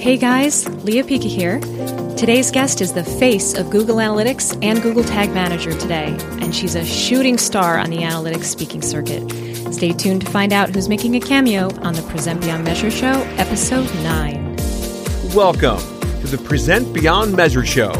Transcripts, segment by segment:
Hey guys, Lea Pica here. Today's guest is the face of Google Analytics and Google Tag Manager today, and she's a shooting star on the analytics speaking circuit. Stay tuned to find out who's making a cameo on the Present Beyond Measure Show, Episode 9. Welcome to the Present Beyond Measure Show,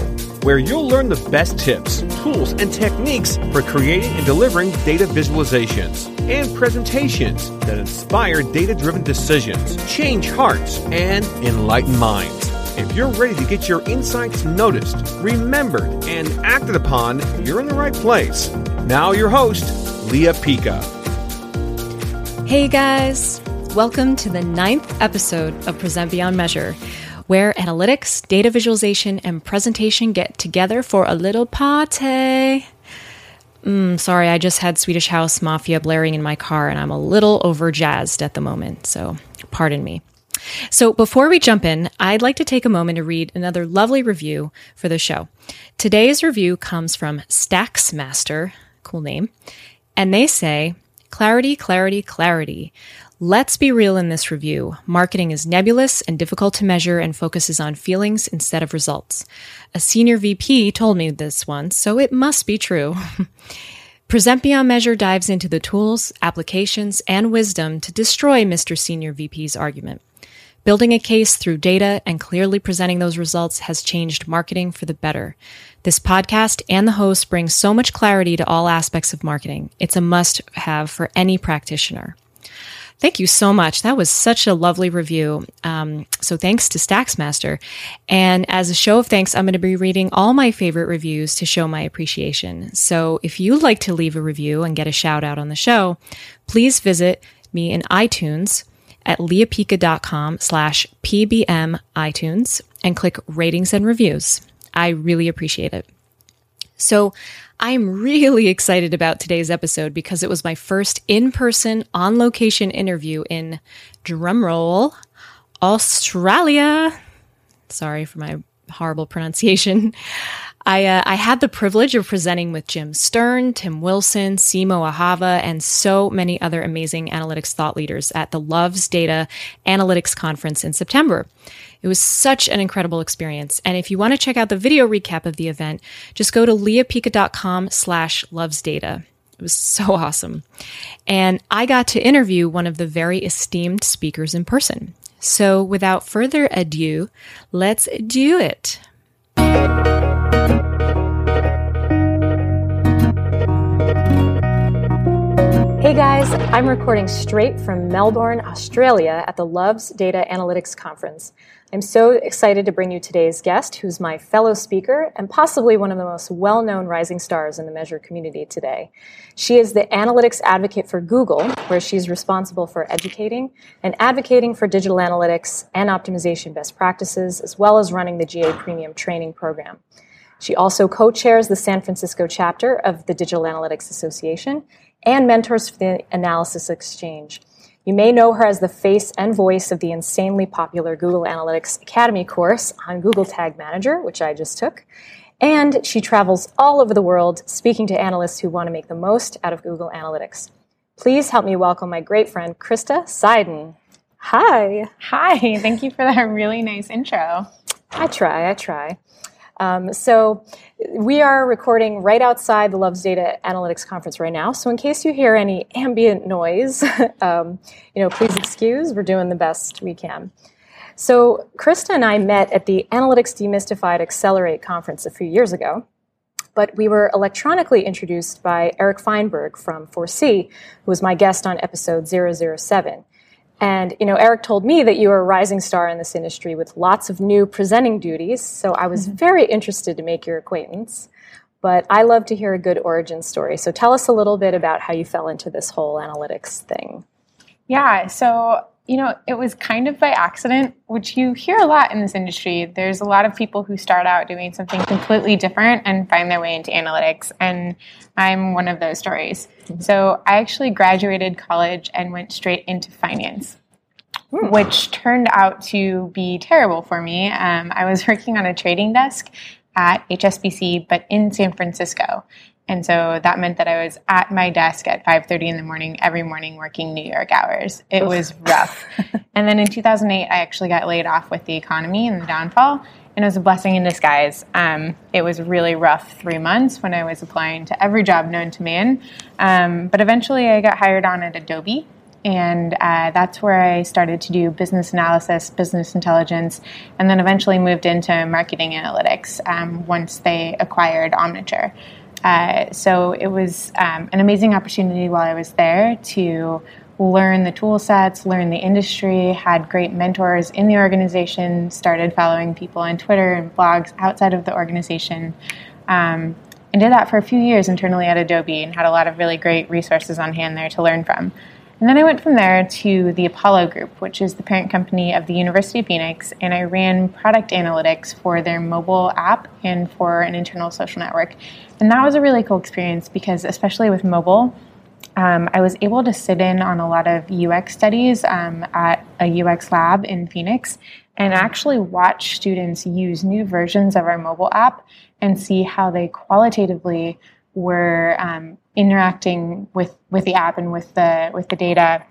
where you'll learn the best tips, tools, and techniques for creating and delivering data visualizations and presentations that inspire data driven decisions, change hearts, and enlighten minds. If you're ready to get your insights noticed, remembered, and acted upon, you're in the right place. Now, your host, Lea Pica. Hey guys, welcome to the ninth episode of Present Beyond Measure, where analytics, data visualization, and presentation get together for a little party. Mm, sorry, I just had Swedish House Mafia blaring in my car and I'm a little over jazzed at the moment, so pardon me. So, before we jump in, I'd like to take a moment to read another lovely review for the show. Today's review comes from Stacksmaster, cool name, and they say, Clarity, clarity, clarity. Let's be real in this review. Marketing is nebulous and difficult to measure and focuses on feelings instead of results. A senior VP told me this once, so it must be true. Present Beyond Measure dives into the tools, applications, and wisdom to destroy Mr. Senior VP's argument. Building a case through data and clearly presenting those results has changed marketing for the better. This podcast and the host bring so much clarity to all aspects of marketing. It's a must have for any practitioner. Thank you so much. That was such a lovely review. Um, so thanks to Stacksmaster. And as a show of thanks, I'm going to be reading all my favorite reviews to show my appreciation. So if you'd like to leave a review and get a shout out on the show, please visit me in iTunes at leapica.com slash pbm iTunes and click ratings and reviews. I really appreciate it. So I'm really excited about today's episode because it was my first in person, on location interview in drumroll, Australia. Sorry for my horrible pronunciation. I, uh, I had the privilege of presenting with Jim Sterne, Tim Wilson, Simo Ahava, and so many other amazing analytics thought leaders at the Loves Data Analytics Conference in September. It was such an incredible experience. And if you want to check out the video recap of the event, just go to leapica.com slash lovesdata. It was so awesome. And I got to interview one of the very esteemed speakers in person. So without further ado, let's do it. Hey guys, I'm recording straight from Melbourne, Australia at the Loves Data Analytics Conference. I'm so excited to bring you today's guest, who's my fellow speaker and possibly one of the most well known rising stars in the Measure community today. She is the analytics advocate for Google, where she's responsible for educating and advocating for digital analytics and optimization best practices, as well as running the GA Premium training program. She also co chairs the San Francisco chapter of the Digital Analytics Association and mentors for the Analysis Exchange. You may know her as the face and voice of the insanely popular Google Analytics Academy course on Google Tag Manager, which I just took. And she travels all over the world speaking to analysts who want to make the most out of Google Analytics. Please help me welcome my great friend, Krista Seiden. Hi. Hi. Thank you for that really nice intro. I try, I try. Um, so we are recording right outside the Loves Data Analytics Conference right now. So in case you hear any ambient noise, um, you know, please excuse. We're doing the best we can. So Krista and I met at the Analytics Demystified Accelerate conference a few years ago. But we were electronically introduced by Eric Feinberg from ForeSee, who was my guest on episode 007. And, you know, Eric told me that you are a rising star in this industry with lots of new presenting duties. So I was mm-hmm. very interested to make your acquaintance. But I love to hear a good origin story. So tell us a little bit about how you fell into this whole analytics thing. Yeah. So you know, it was kind of by accident, which you hear a lot in this industry. There's a lot of people who start out doing something completely different and find their way into analytics. And I'm one of those stories. Mm-hmm. So I actually graduated college and went straight into finance. Hmm. Which turned out to be terrible for me. Um, I was working on a trading desk at HSBC, but in San Francisco. And so that meant that I was at my desk at 5:30 in the morning every morning working New York hours. It was rough. and then in 2008, I actually got laid off with the economy and the downfall, and it was a blessing in disguise. Um, it was really rough three months when I was applying to every job known to man, um, but eventually I got hired on at Adobe. And uh, that's where I started to do business analysis, business intelligence, and then eventually moved into marketing analytics um, once they acquired Omniture. Uh, so it was um, an amazing opportunity while I was there to learn the tool sets, learn the industry, had great mentors in the organization, started following people on Twitter and blogs outside of the organization. Um, and did that for a few years internally at Adobe and had a lot of really great resources on hand there to learn from. And then I went from there to the Apollo Group, which is the parent company of the University of Phoenix, and I ran product analytics for their mobile app and for an internal social network. And that was a really cool experience because, especially with mobile, um, I was able to sit in on a lot of UX studies um, at a UX lab in Phoenix and actually watch students use new versions of our mobile app and see how they qualitatively were um, interacting with, with the app and with the with the data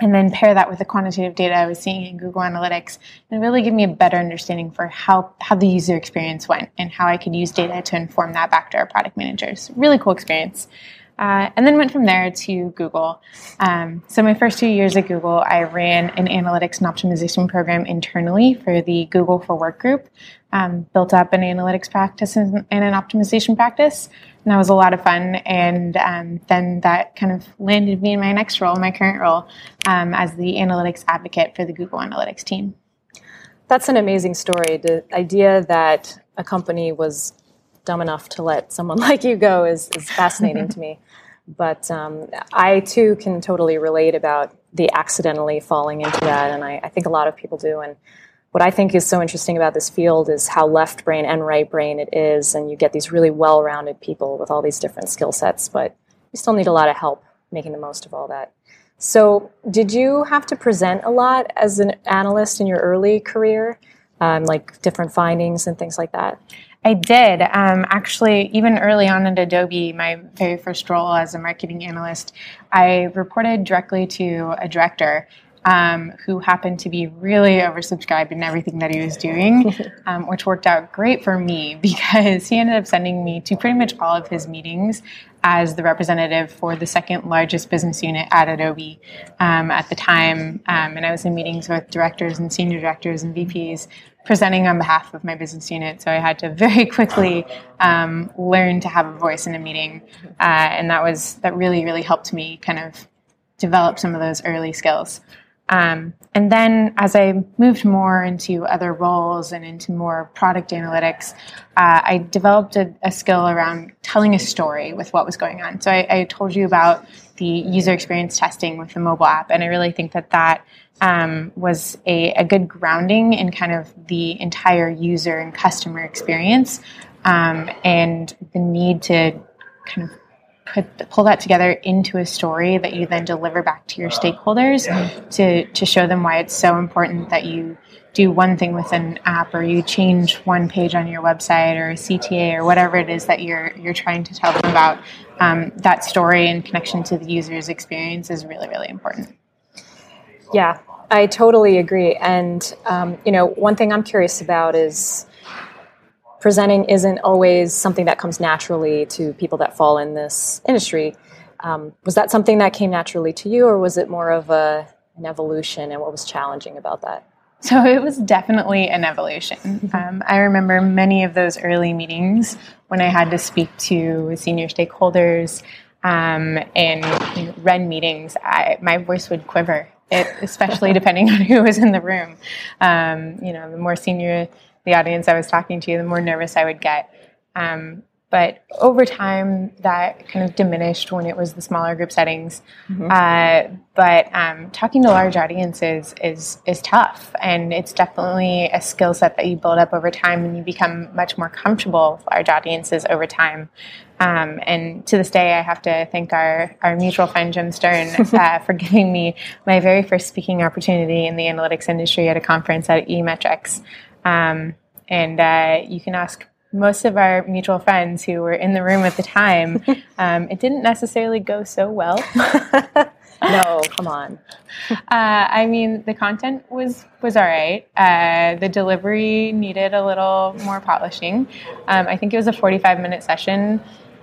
and then pair that with the quantitative data I was seeing in Google Analytics and really give me a better understanding for how, how the user experience went and how I could use data to inform that back to our product managers. Really cool experience. Uh, and then went from there to Google. Um, so my first two years at Google, I ran an analytics and optimization program internally for the Google for Work group. Um, built up an analytics practice and, and, an optimization practice, and that was a lot of fun. And um, then that kind of landed me in my next role, my current role, um, as the analytics advocate for the Google Analytics team. That's an amazing story. The idea that a company was dumb enough to let someone like you go is, is fascinating to me. But um, I too can totally relate about the accidentally falling into that, and I, I, think a lot of people do. And what I think is so interesting about this field is how left brain and right brain it is, and you get these really well rounded people with all these different skill sets, but you still need a lot of help making the most of all that. So, did you have to present a lot as an analyst in your early career, um, like different findings and things like that? I did. Um, actually, even early on at Adobe, my very first role as a marketing analyst, I reported directly to a director um, who happened to be really oversubscribed in everything that he was doing, um, which worked out great for me because he ended up sending me to pretty much all of his meetings as the representative for the second largest business unit at Adobe um, at the time. Um, and I was in meetings with directors and senior directors and VPs presenting on behalf of my business unit. So I had to very quickly um, learn to have a voice in a meeting. Uh, and that was, that really, really helped me kind of develop some of those early skills. Um, and then as I moved more into other roles and into more product analytics, uh, I developed a, a, skill around telling a story with what was going on. So I, I, told you about the user experience testing with the mobile app, and I really think that that um, was a, a, good grounding in kind of the entire user and customer experience um, and the need to kind of put pull that together into a story that you then deliver back to your stakeholders to to show them why it's so important that you do one thing with an app or you change one page on your website or a CTA or whatever it is that you're you're trying to tell them about um, that story and connection to the user's experience is really really important. Yeah, I totally agree. And um, you know, one thing I'm curious about is presenting isn't always something that comes naturally to people that fall in this industry. Um, was that something that came naturally to you, or was it more of a, an evolution? And what was challenging about that? So it was definitely an evolution. Mm-hmm. Um, I remember many of those early meetings when I had to speak to senior stakeholders um, and you know, REN meetings. I, my voice would quiver, it, especially depending on who was in the room. Um, you know, the more senior the audience I was talking to, the more nervous I would get. Um, but over time, that kind of diminished when it was the smaller group settings. Mm-hmm. Uh, but um, talking to large audiences is is tough, and it's definitely a skill set that you build up over time, and you become much more comfortable with large audiences over time. Um, and to this day, I have to thank our, our mutual friend Jim Sterne uh, for giving me my very first speaking opportunity in the analytics industry at a conference at eMetrics. Um, and uh, you can ask most of our mutual friends who were in the room at the time, um, it didn't necessarily go so well. no, come on. Uh, I mean, the content was was all right. Uh, the delivery needed a little more polishing. Um, I think it was a forty five minute session,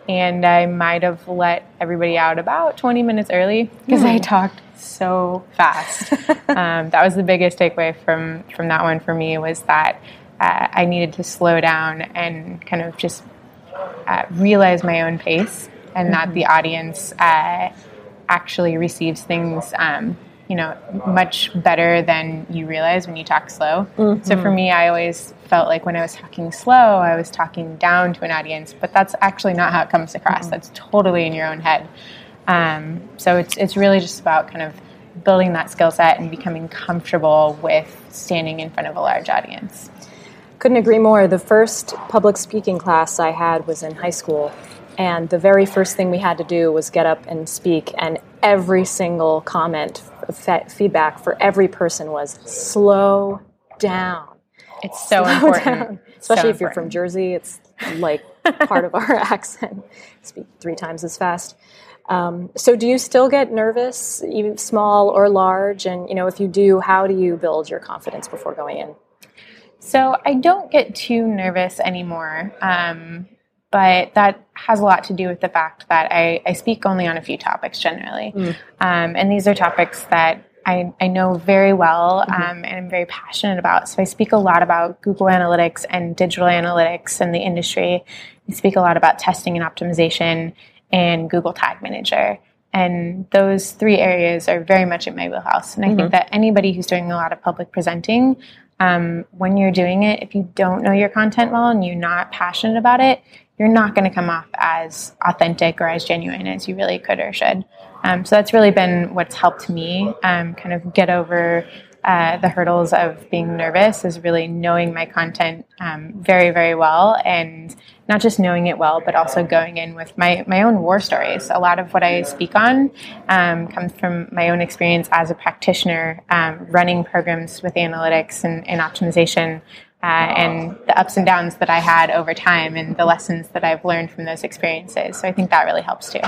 and I might have let everybody out about twenty minutes early because mm. I hmm. talked so fast. um, that was the biggest takeaway from from that one for me was that uh, I needed to slow down and kind of just uh, realize my own pace and mm-hmm. that the audience uh, actually receives things. Um, you know, much better than you realize when you talk slow. Mm-hmm. So for me, I always felt like when I was talking slow, I was talking down to an audience, but that's actually not how it comes across. Mm-hmm. That's totally in your own head. Um, so it's it's really just about kind of building that skill set and becoming comfortable with standing in front of a large audience. Couldn't agree more. The first public speaking class I had was in high school, and the very first thing we had to do was get up and speak, and every single comment, feedback for every person was slow down. It's so slow important. Down. Especially so if you're from Jersey, it's like part of our accent. Speak three times as fast. Um, so, do you still get nervous, even small or large? And you know, if you do, how do you build your confidence before going in? So I don't get too nervous anymore. Um, but that has a lot to do with the fact that I, I speak only on a few topics generally. Mm. Um, and these are topics that I, I know very well mm-hmm. um, and I'm very passionate about. So I speak a lot about Google Analytics and digital analytics and the industry. I speak a lot about testing and optimization and Google Tag Manager. And those three areas are very much in my wheelhouse. And I mm-hmm. think that anybody who's doing a lot of public presenting um, when you're doing it, if you don't know your content well and you're not passionate about it, you're not going to come off as authentic or as genuine as you really could or should. Um, so that's really been what's helped me um, kind of get over uh, the hurdles of being nervous is really knowing my content um, very, very well and not just knowing it well, but also going in with my, my own war stories. A lot of what I speak on um, comes from my own experience as a practitioner um, running programs with analytics and, and optimization. Uh, and the ups and downs that I had over time, and the lessons that I've learned from those experiences. So I think that really helps too.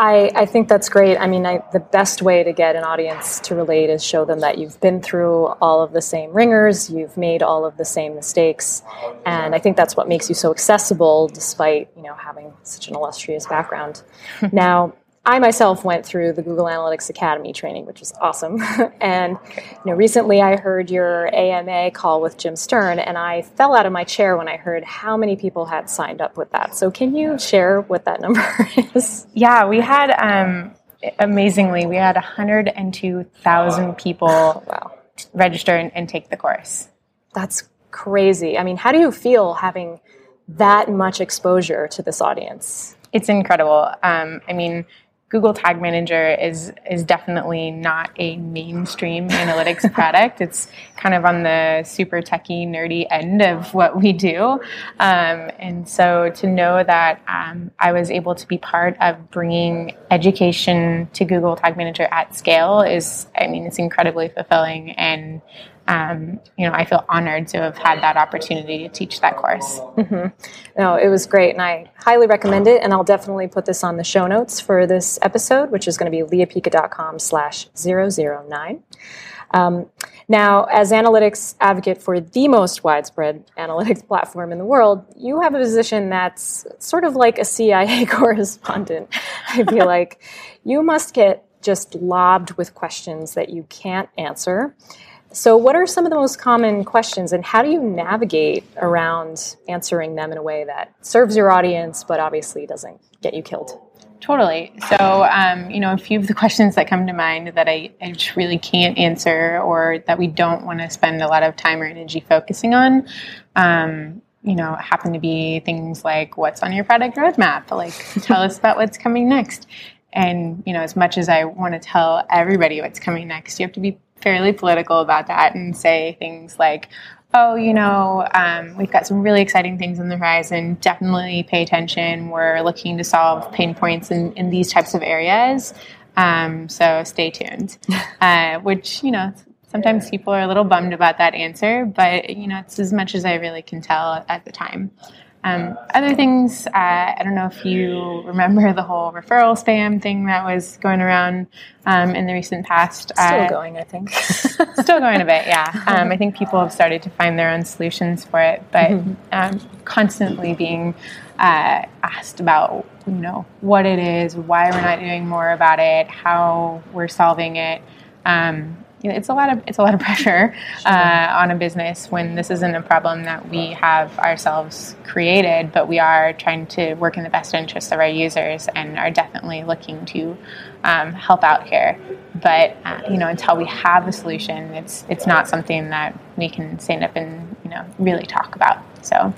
I, I think that's great. I mean, I, the best way to get an audience to relate is show them that you've been through all of the same ringers, you've made all of the same mistakes, and I think that's what makes you so accessible, despite you know having such an illustrious background. now, I myself went through the Google Analytics Academy training, which was awesome. and you know, recently I heard your AMA call with Jim Sterne, and I fell out of my chair when I heard how many people had signed up with that. So, can you share what that number is? Yeah, we had um, amazingly, we had 102,000 people wow. register and, and take the course. That's crazy. I mean, how do you feel having that much exposure to this audience? It's incredible. Um, I mean, Google Tag Manager is is definitely not a mainstream analytics product. It's kind of on the super techy, nerdy end of what we do. Um, and so to know that um, I was able to be part of bringing education to Google Tag Manager at scale is, I mean, it's incredibly fulfilling and um, you know, I feel honored to have had that opportunity to teach that course. Mm-hmm. No, it was great, and I highly recommend it. And I'll definitely put this on the show notes for this episode, which is going to be leapica.com slash 009. Um, now, as analytics advocate for the most widespread analytics platform in the world, you have a position that's sort of like a CIA correspondent. I feel like you must get just lobbed with questions that you can't answer. So, what are some of the most common questions, and how do you navigate around answering them in a way that serves your audience, but obviously doesn't get you killed? Totally. So, um, you know, a few of the questions that come to mind that I, I just really can't answer or that we don't want to spend a lot of time or energy focusing on, um, you know, happen to be things like what's on your product roadmap? Like, tell us about what's coming next. And, you know, as much as I want to tell everybody what's coming next, you have to be fairly political about that and say things like, oh, you know, um, we've got some really exciting things on the horizon. Definitely pay attention. We're looking to solve pain points in, in these types of areas. Um, so stay tuned. Uh, which, you know, sometimes people are a little bummed about that answer, but you know, it's as much as I really can tell at the time. Um, other things, uh, I don't know if you remember the whole referral spam thing that was going around um, in the recent past. Still uh, going, I think. still going a bit, yeah. Um, I think people have started to find their own solutions for it, but mm-hmm. Um, constantly being uh, asked about, you know, what it is, why we're not doing more about it, how we're solving it. Um, it's a lot of it's a lot of pressure uh, on a business when this isn't a problem that we have ourselves created, but we are trying to work in the best interest of our users and are definitely looking to um, help out here. But uh, you know, until we have a solution, it's it's not something that we can stand up and you know really talk about. So.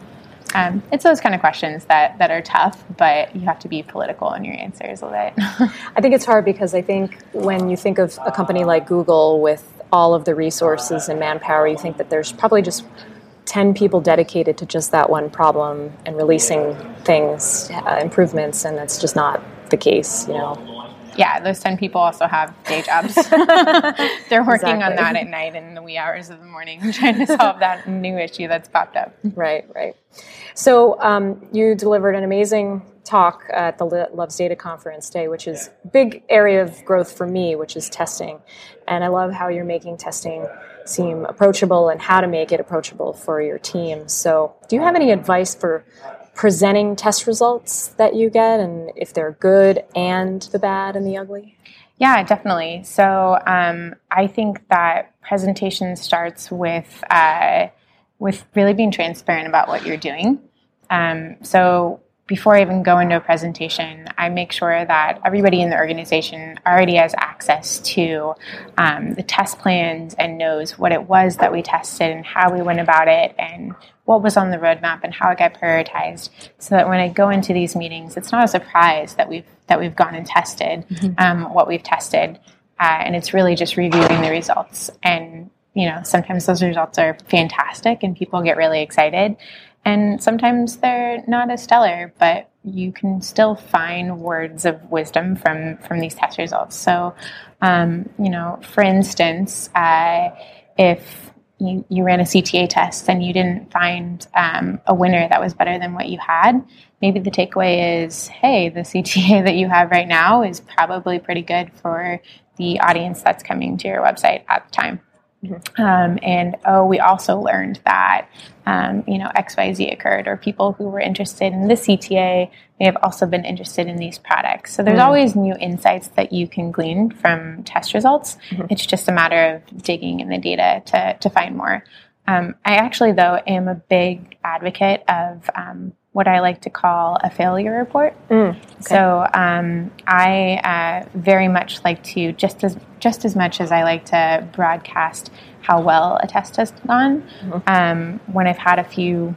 Um, it's those kind of questions that, that are tough, but you have to be political in your answers a bit. I think it's hard because I think when you think of a company like Google with all of the resources and manpower, you think that there's probably just 10 people dedicated to just that one problem and releasing things, uh, improvements, and that's just not the case, you know yeah, those 10 people also have day jobs. They're working exactly. on that at night in the wee hours of the morning, trying to solve that new issue that's popped up. Right, right. So um, you delivered an amazing talk at the Loves Data Conference Day, which is a big area of growth for me, which is testing. And I love how you're making testing seem approachable and how to make it approachable for your team. So, do you have any advice for presenting test results that you get and if they're good and the bad and the ugly? Yeah, definitely. So um, I think that presentation starts with uh, with really being transparent about what you're doing. Um, so before I even go into a presentation, I make sure that everybody in the organization already has access to um, the test plans and knows what it was that we tested and how we went about it and what was on the roadmap and how it got prioritized, so that when I go into these meetings, it's not a surprise that we've that we've gone and tested mm-hmm. um, what we've tested, uh, and it's really just reviewing the results. And you know, sometimes those results are fantastic and people get really excited and sometimes they're not as stellar, but you can still find words of wisdom from from these test results. So, um, you know, for instance, uh, if you, you ran a CTA test and you didn't find um, a winner that was better than what you had, maybe the takeaway is, hey, the CTA that you have right now is probably pretty good for the audience that's coming to your website at the time. Mm-hmm. Um, and oh, we also learned that um, you know X Y Z occurred, or people who were interested in the CTA may have also been interested in these products. So there's mm-hmm. always new insights that you can glean from test results. Mm-hmm. It's just a matter of digging in the data to to find more. Um, I actually, though, am a big advocate of um, what I like to call a failure report. Mm, okay. So um, I uh, very much like to just as just as much as I like to broadcast how well a test has gone. Mm-hmm. Um, when I've had a few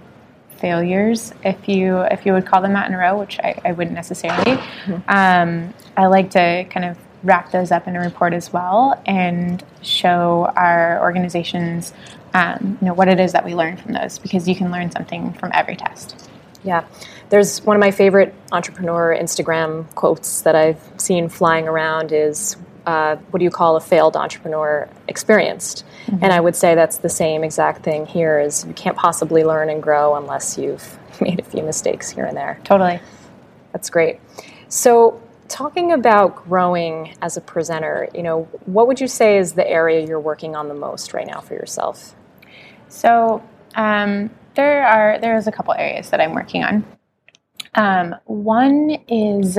failures, if you if you would call them that in a row, which I, I wouldn't necessarily, mm-hmm. um, I like to kind of wrap those up in a report as well and show our organizations um, you know what it is that we learned from those because you can learn something from every test. Yeah. There's one of my favorite entrepreneur Instagram quotes that I've seen flying around is uh, what do you call a failed entrepreneur experienced? Mm-hmm. And I would say that's the same exact thing here is you can't possibly learn and grow unless you've made a few mistakes here and there. Totally. That's great. So talking about growing as a presenter, you know, what would you say is the area you're working on the most right now for yourself? So um, there are there is a couple areas that I'm working on. Um, one is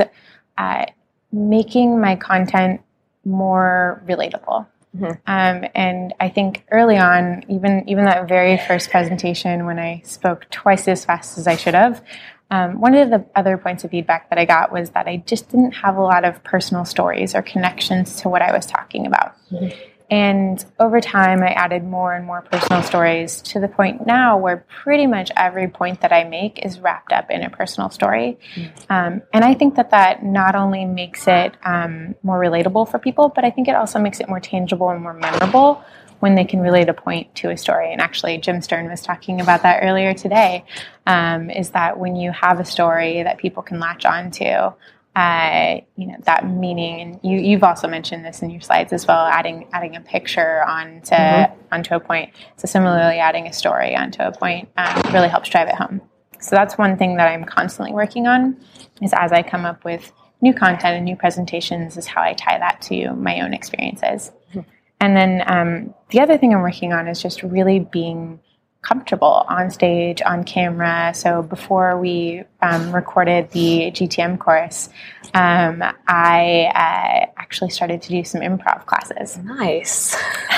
uh, making my content more relatable. Mm-hmm. Um, and I think early on, even even that very first presentation when I spoke twice as fast as I should have, um, one of the other points of feedback that I got was that I just didn't have a lot of personal stories or connections to what I was talking about. Mm-hmm. And over time, I added more and more personal stories to the point now where pretty much every point that I make is wrapped up in a personal story. Mm. Um, and I think that that not only makes it um, more relatable for people, but I think it also makes it more tangible and more memorable when they can relate a point to a story. And actually, Jim Sterne was talking about that earlier today. Um, is that when you have a story that people can latch on to, uh, you know that meaning and you, you've also mentioned this in your slides as well adding adding a picture onto mm-hmm. onto a point so similarly adding a story onto a point um, really helps drive it home so that's one thing that i'm constantly working on is as i come up with new content and new presentations is how i tie that to my own experiences mm-hmm. and then um, the other thing i'm working on is just really being comfortable on stage, on camera. So before we um, recorded the GTM course, um, I uh, actually started to do some improv classes. Nice.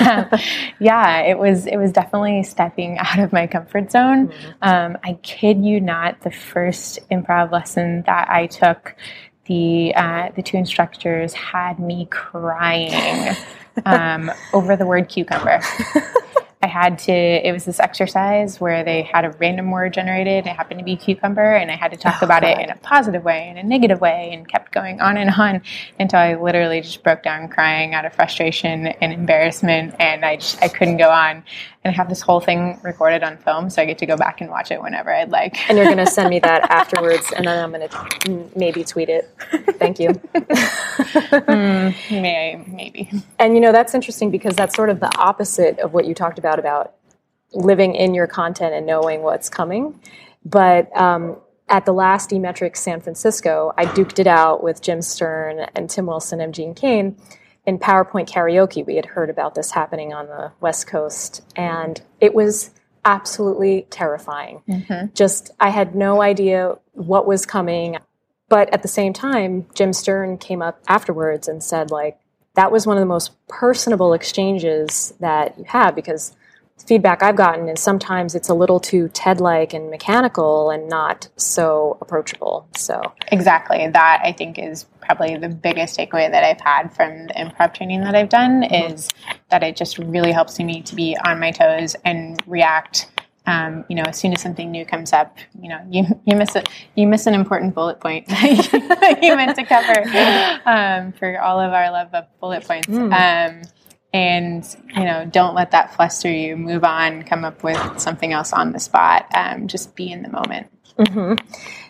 yeah, it was it was definitely stepping out of my comfort zone. Mm-hmm. Um, I kid you not, the first improv lesson that I took. The, uh, the two instructors had me crying um, over the word cucumber. Had to, it was this exercise where they had a random word generated. It happened to be cucumber, and I had to talk oh, about God. it in a positive way, in a negative way, and kept going on and on until I literally just broke down crying out of frustration and embarrassment, and I just, I couldn't go on and I have this whole thing recorded on film, so I get to go back and watch it whenever I'd like. And you're going to send me that afterwards, and then I'm going to maybe tweet it. Thank you. mm, may, maybe. And you know that's interesting because that's sort of the opposite of what you talked about about living in your content and knowing what's coming. But um, at the last eMetrics San Francisco, I duked it out with Jim Sterne and Tim Wilson and Gene Kane in PowerPoint karaoke, we had heard about this happening on the West Coast, and it was absolutely terrifying. Mm-hmm. Just, I had no idea what was coming. But at the same time, Jim Sterne came up afterwards and said, like, that was one of the most personable exchanges that you have because feedback I've gotten is sometimes it's a little too TED like and mechanical and not so approachable. So exactly that I think is probably the biggest takeaway that I've had from the improv training that I've done mm-hmm. is that it just really helps me to be on my toes and react. Um, you know, as soon as something new comes up, you know, you you miss it, you miss an important bullet point that you meant to cover um, for all of our love of bullet points. Mm. Um, and you know don't let that fluster you. Move on come up with something else on the spot. Um, just be in the moment. Mm-hmm.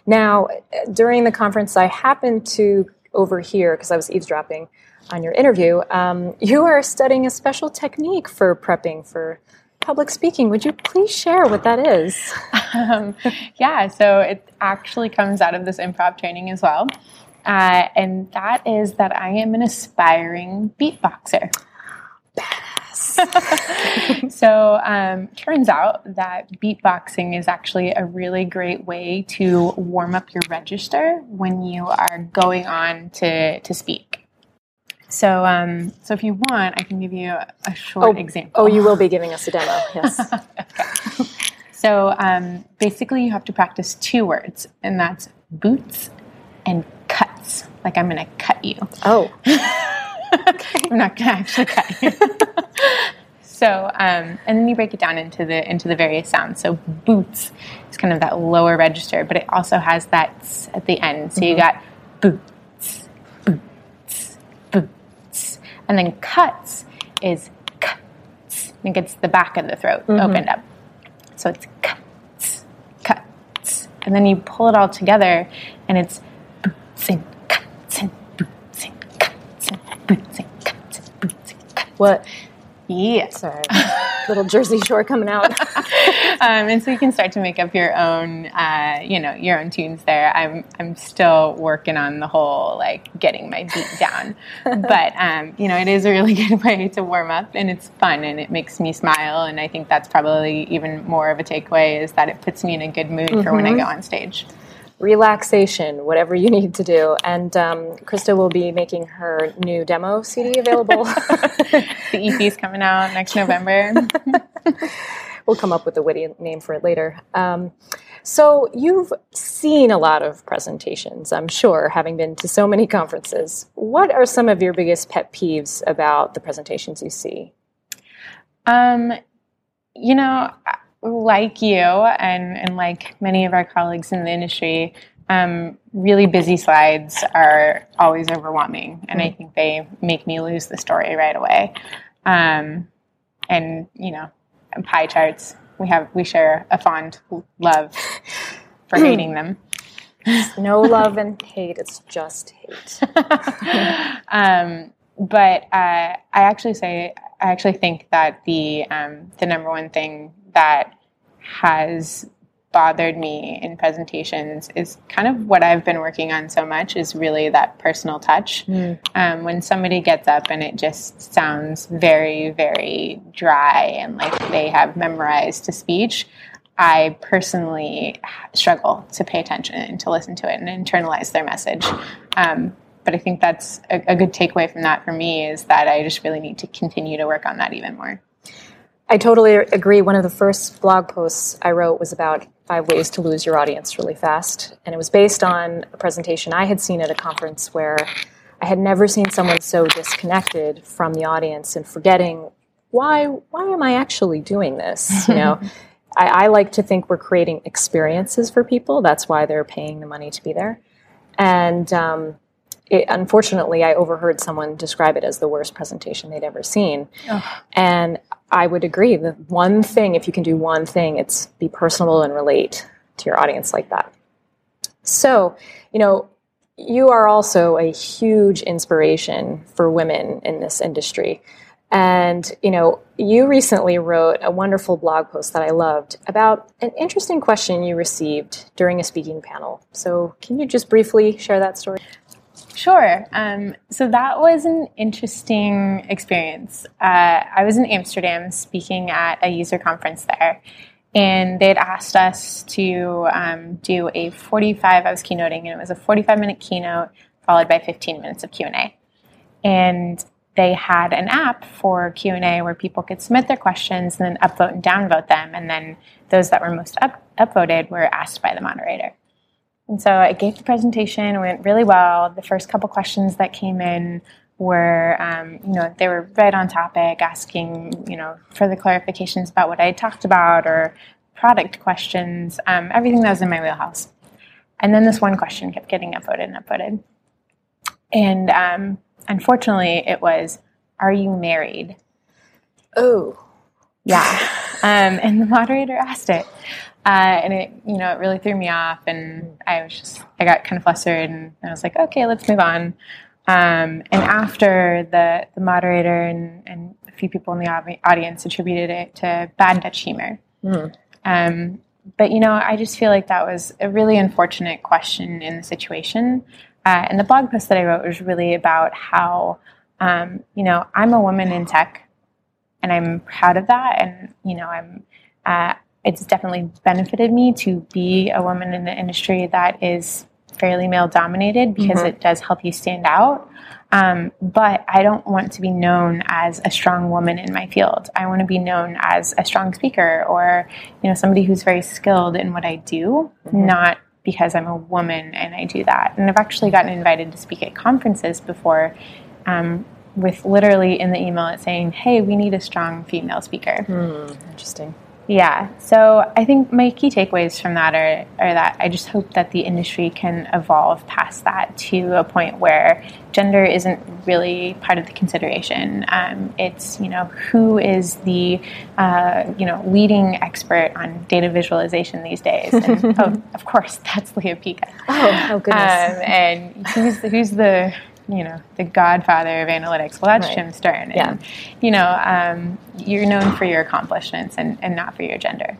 now during the conference i happened to overhear because i was eavesdropping on your interview um, you are studying a special technique for prepping for public speaking. Would you please share what that is? Um, yeah so it actually comes out of this improv training as well. Uh, and that is that i am an aspiring beatboxer Badass. so, um, turns out that beatboxing is actually a really great way to warm up your register when you are going on to, to speak. So, um, so if you want, I can give you a, short oh, example. Oh, you will be giving us a demo, yes. okay. So, um, basically, you have to practice two words, and that's boots and cuts. Like I'm going to cut you. Oh. I'm not going to actually cut you. so, um, and then you break it down into the into the various sounds. So, boots is kind of that lower register, but it also has that at the end. So mm-hmm. you got boots, boots, boots, and then cuts is cuts. I think it's the back of the throat mm-hmm. opened up. So it's cuts, cuts, and then you pull it all together, and it's boots and What? Yeah. Sorry. Little Jersey Shore coming out. um, and so you can start to make up your own, uh, you know, your own tunes there. I'm, I'm still working on the whole, like, getting my beat down. but, um, you know, it is a really good way to warm up and it's fun and it makes me smile. And I think that's probably even more of a takeaway is that it puts me in a good mood mm-hmm. for when I mm-hmm. go on stage relaxation, whatever you need to do. And um, Krista will be making her new demo CD available. the EP is coming out next November. we'll come up with a witty name for it later. Um, so you've seen a lot of presentations, I'm sure, having been to so many conferences. What are some of your biggest pet peeves about the presentations you see? Um, you know, like you and, and like many of our colleagues in the industry, um, really busy slides are always overwhelming, and I mm-hmm. think they make me lose the story right away. Um, and you know, pie charts we have we share a fond love for hating them. It's no love and hate. It's just hate. um, but uh, I actually say I actually think that the um, the number one thing that has bothered me in presentations is kind of what I've been working on so much is really that personal touch. Mm. Um, when somebody gets up and it just sounds very, very dry and like they have memorized a speech, I personally struggle to pay attention and to listen to it and internalize their message. Um, but I think that's a, a good takeaway from that for me is that I just really need to continue to work on that even more. I totally agree. One of the first blog posts I wrote was about five ways to lose your audience really fast. And it was based on a presentation I had seen at a conference where I had never seen someone so disconnected from the audience and forgetting why why am I actually doing this? You know, I, I, like to think we're creating experiences for people. That's why they're paying the money to be there. And um, it, unfortunately, I overheard someone describe it as the worst presentation they'd ever seen. Oh. And I would agree. The one thing, if you can do one thing, it's be personable and relate to your audience like that. So, you know, you are also a huge inspiration for women in this industry. And, you know, you recently wrote a wonderful blog post that I loved about an interesting question you received during a speaking panel. So, can you just briefly share that story? Sure. Um, so that was an interesting experience. Uh, I was in Amsterdam speaking at a user conference there, and they'd asked us to um, do a 45. I was keynoting, and it was a 45 minute keynote followed by 15 minutes of Q and A. And they had an app for Q and A where people could submit their questions and then upvote and downvote them, and then those that were most up- upvoted were asked by the moderator. And so I gave the presentation, it went really well. The first couple questions that came in were, um, you know, they were right on topic, asking, you know, further clarifications about what I talked about or product questions, um, everything that was in my wheelhouse. And then this one question kept getting upvoted and upvoted. And um, unfortunately, it was, Are you married? Oh. Yeah. Um, and the moderator asked it. Uh, and it, you know, it really threw me off, and I was just, I got kind of flustered, and I was like, okay, let's move on. Um, and after the the moderator and, and a few people in the audience attributed it to bad Dutch humor. Mm. Um, but you know, I just feel like that was a really unfortunate question in the situation. Uh, and the blog post that I wrote was really about how, um, you know, I'm a woman in tech, and I'm proud of that, and you know, I'm. Uh, it's definitely benefited me to be a woman in the industry that is fairly male dominated because mm-hmm. it does help you stand out. Um, but I don't want to be known as a strong woman in my field. I want to be known as a strong speaker or, you know, somebody who's very skilled in what I do, mm-hmm. not because I'm a woman and I do that. And I've actually gotten invited to speak at conferences before um, with literally in the email it saying, hey, we need a strong female speaker. Mm, interesting. Yeah. So I think my key takeaways from that are, are that I just hope that the industry can evolve past that to a point where gender isn't really part of the consideration. Um, it's, you know, who is the, uh, you know, leading expert on data visualization these days? And, oh, of course, that's Lea Pica. Oh, oh goodness. Um, and who's, who's the you know the godfather of analytics. Well that's right. jim sterne. And, yeah. you know um, you're known for your accomplishments and, and not for your gender.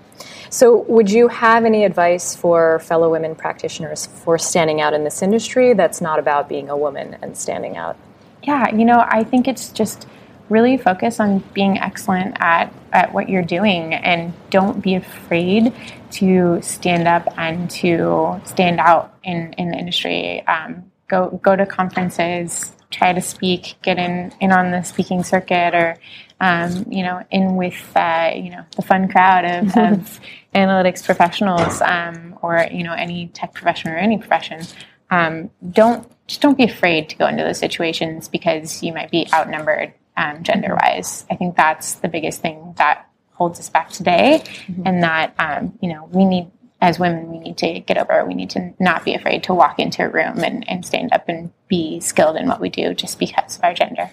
So would you have any advice for fellow women practitioners for standing out in this industry that's not about being a woman and standing out? Yeah you know i think it's just really focus on being excellent at, at what you're doing and don't be afraid to stand up and to stand out in, in the industry. Um, go go to conferences, try to speak, get in in on the speaking circuit, or um, you know, in with uh, you know the fun crowd of, of analytics professionals, um, or you know any tech profession or any profession. Um, don't just don't be afraid to go into those situations because you might be outnumbered um, gender wise. I think that's the biggest thing that holds us back today, mm-hmm. and that um, you know we need as women, we need to get over. We need to not be afraid to walk into a room and, and stand up and be skilled in what we do just because of our gender.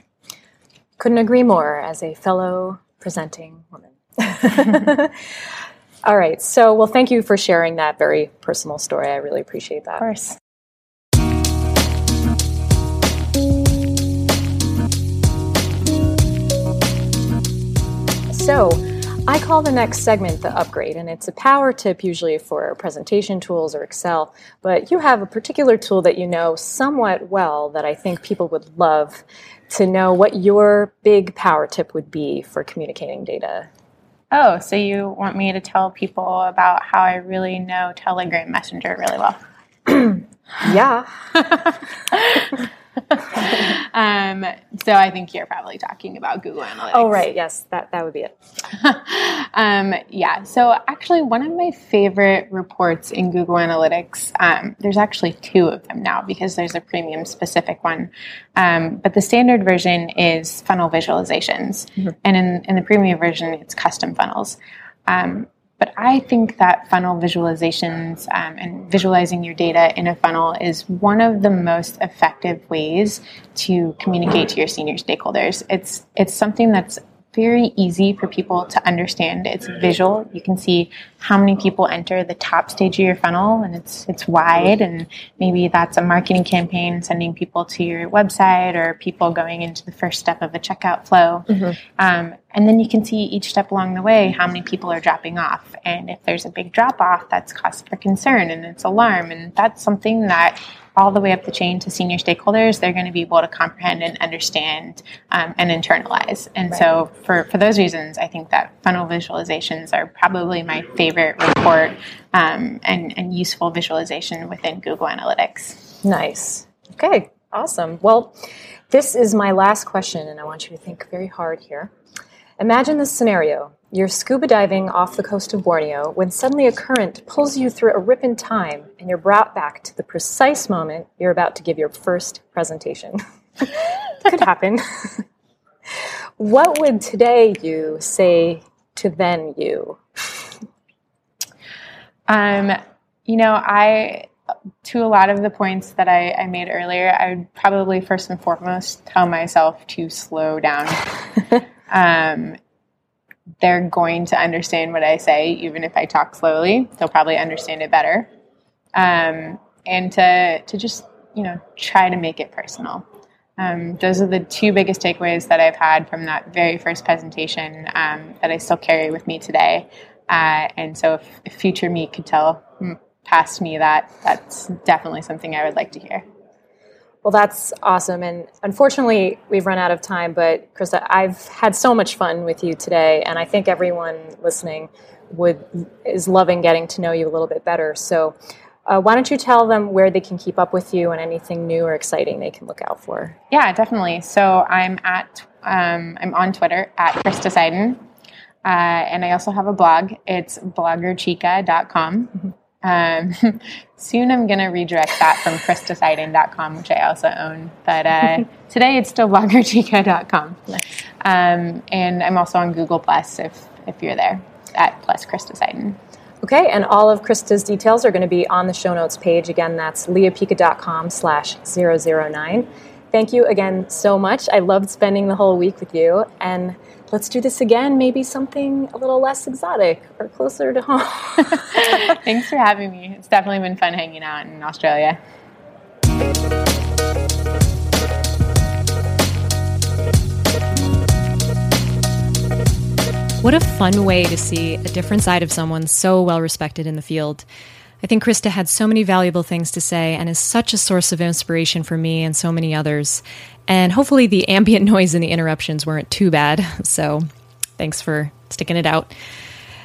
Couldn't agree more as a fellow presenting woman. All right. So, well, thank you for sharing that very personal story. I really appreciate that. Of course. So, I call the next segment the upgrade, and it's a power tip usually for presentation tools or Excel. But you have a particular tool that you know somewhat well that I think people would love to know what your big power tip would be for communicating data. Oh, so you want me to tell people about how I really know Telegram Messenger really well? yeah. um, so I think you're probably talking about Google Analytics. Oh, right. Yes, that, that would be it. um, yeah. So actually, one of my favorite reports in Google Analytics, um, there's actually two of them now because there's a premium specific one. Um, but the standard version is funnel visualizations. Mm-hmm. And in, in the premium version, it's custom funnels. Um, but I think that funnel visualizations um, and visualizing your data in a funnel is one of the most effective ways to communicate to your senior stakeholders. It's it's something that's very easy for people to understand. It's visual. You can see how many people enter the top stage of your funnel, and it's it's wide. And maybe that's a marketing campaign sending people to your website, or people going into the first step of a checkout flow. Mm-hmm. Um, and then you can see each step along the way how many people are dropping off, and if there's a big drop off, that's cause for concern and it's alarm, and that's something that all the way up the chain to senior stakeholders, they're going to be able to comprehend and understand um, and internalize. And right. so, for, for those reasons, I think that funnel visualizations are probably my favorite report um, and, and useful visualization within Google Analytics. Nice. Okay, awesome. Well, this is my last question, and I want you to think very hard here. Imagine this scenario. You're scuba diving off the coast of Borneo when suddenly a current pulls you through a rip in time and you're brought back to the precise moment you're about to give your first presentation. Could happen. what would today you say to then you? Um, you know, I to a lot of the points that I, I, made earlier, I would probably first and foremost tell myself to slow down. um, they're going to understand what I say, even if I talk slowly. They'll probably understand it better. Um, and to to just you know try to make it personal. Um, those are the two biggest takeaways that I've had from that very first presentation um, that I still carry with me today. Uh, and so, if, if future me could tell past me that, that's definitely something I would like to hear. Well, that's awesome. And unfortunately, we've run out of time. But Krista, I've had so much fun with you today, and I think everyone listening would is loving getting to know you a little bit better. So, uh, why don't you tell them where they can keep up with you and anything new or exciting they can look out for? Yeah, definitely. So I'm at um, I'm on Twitter at Krista Seiden, uh, and I also have a blog. It's bloggerchica.com. Mm-hmm. Um, soon I'm going to redirect that from kristaseiden.com, which I also own. But uh, today it's still bloggerchica.com. Um, and I'm also on Google Plus if, if you're there at plus Krista Seiden. Okay, and all of Krista's details are going to be on the show notes page. Again, that's leapica.com slash 009. Thank you again so much. I loved spending the whole week with you. And let's do this again, maybe something a little less exotic or closer to home. Thanks for having me. It's definitely been fun hanging out in Australia. What a fun way to see a different side of someone so well respected in the field. I think Krista had so many valuable things to say and is such a source of inspiration for me and so many others. And hopefully, the ambient noise and the interruptions weren't too bad. So, thanks for sticking it out.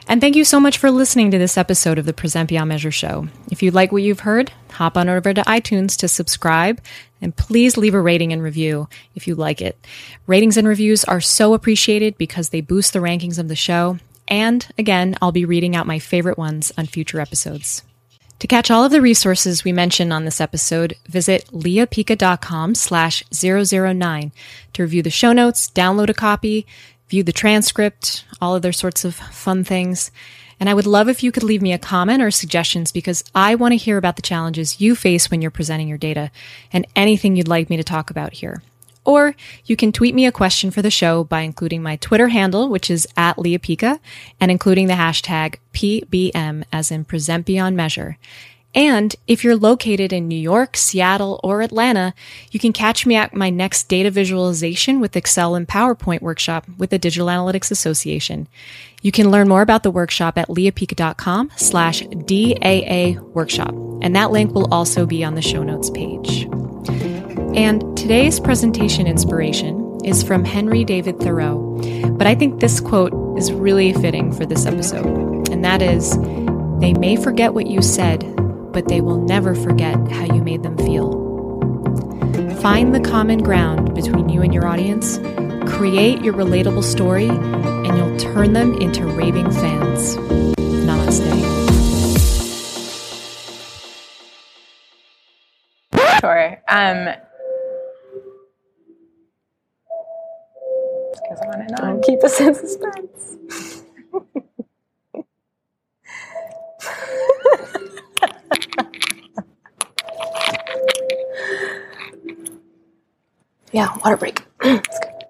And thank you so much for listening to this episode of the Present Beyond Measure show. If you like what you've heard, hop on over to iTunes to subscribe and please leave a rating and review if you like it. Ratings and reviews are so appreciated because they boost the rankings of the show. And again, I'll be reading out my favorite ones on future episodes. To catch all of the resources we mentioned on this episode, visit leapica.com slash 009 to review the show notes, download a copy, view the transcript, all other sorts of fun things. And I would love if you could leave me a comment or suggestions because I want to hear about the challenges you face when you're presenting your data and anything you'd like me to talk about here. Or you can tweet me a question for the show by including my Twitter handle, which is at Lea Pica, and including the hashtag PBM as in present beyond measure. And if you're located in New York, Seattle, or Atlanta, you can catch me at my next data visualization with Excel and PowerPoint workshop with the Digital Analytics Association. You can learn more about the workshop at leapica.com slash DAA workshop. And that link will also be on the show notes page. And today's presentation inspiration is from Henry David Thoreau. But I think this quote is really fitting for this episode. And that is, they may forget what you said, but they will never forget how you made them feel. Find the common ground between you and your audience, create your relatable story, and you'll turn them into raving fans. Namaste. Sure. Um, goes on and on. Keep us in suspense. yeah, water break.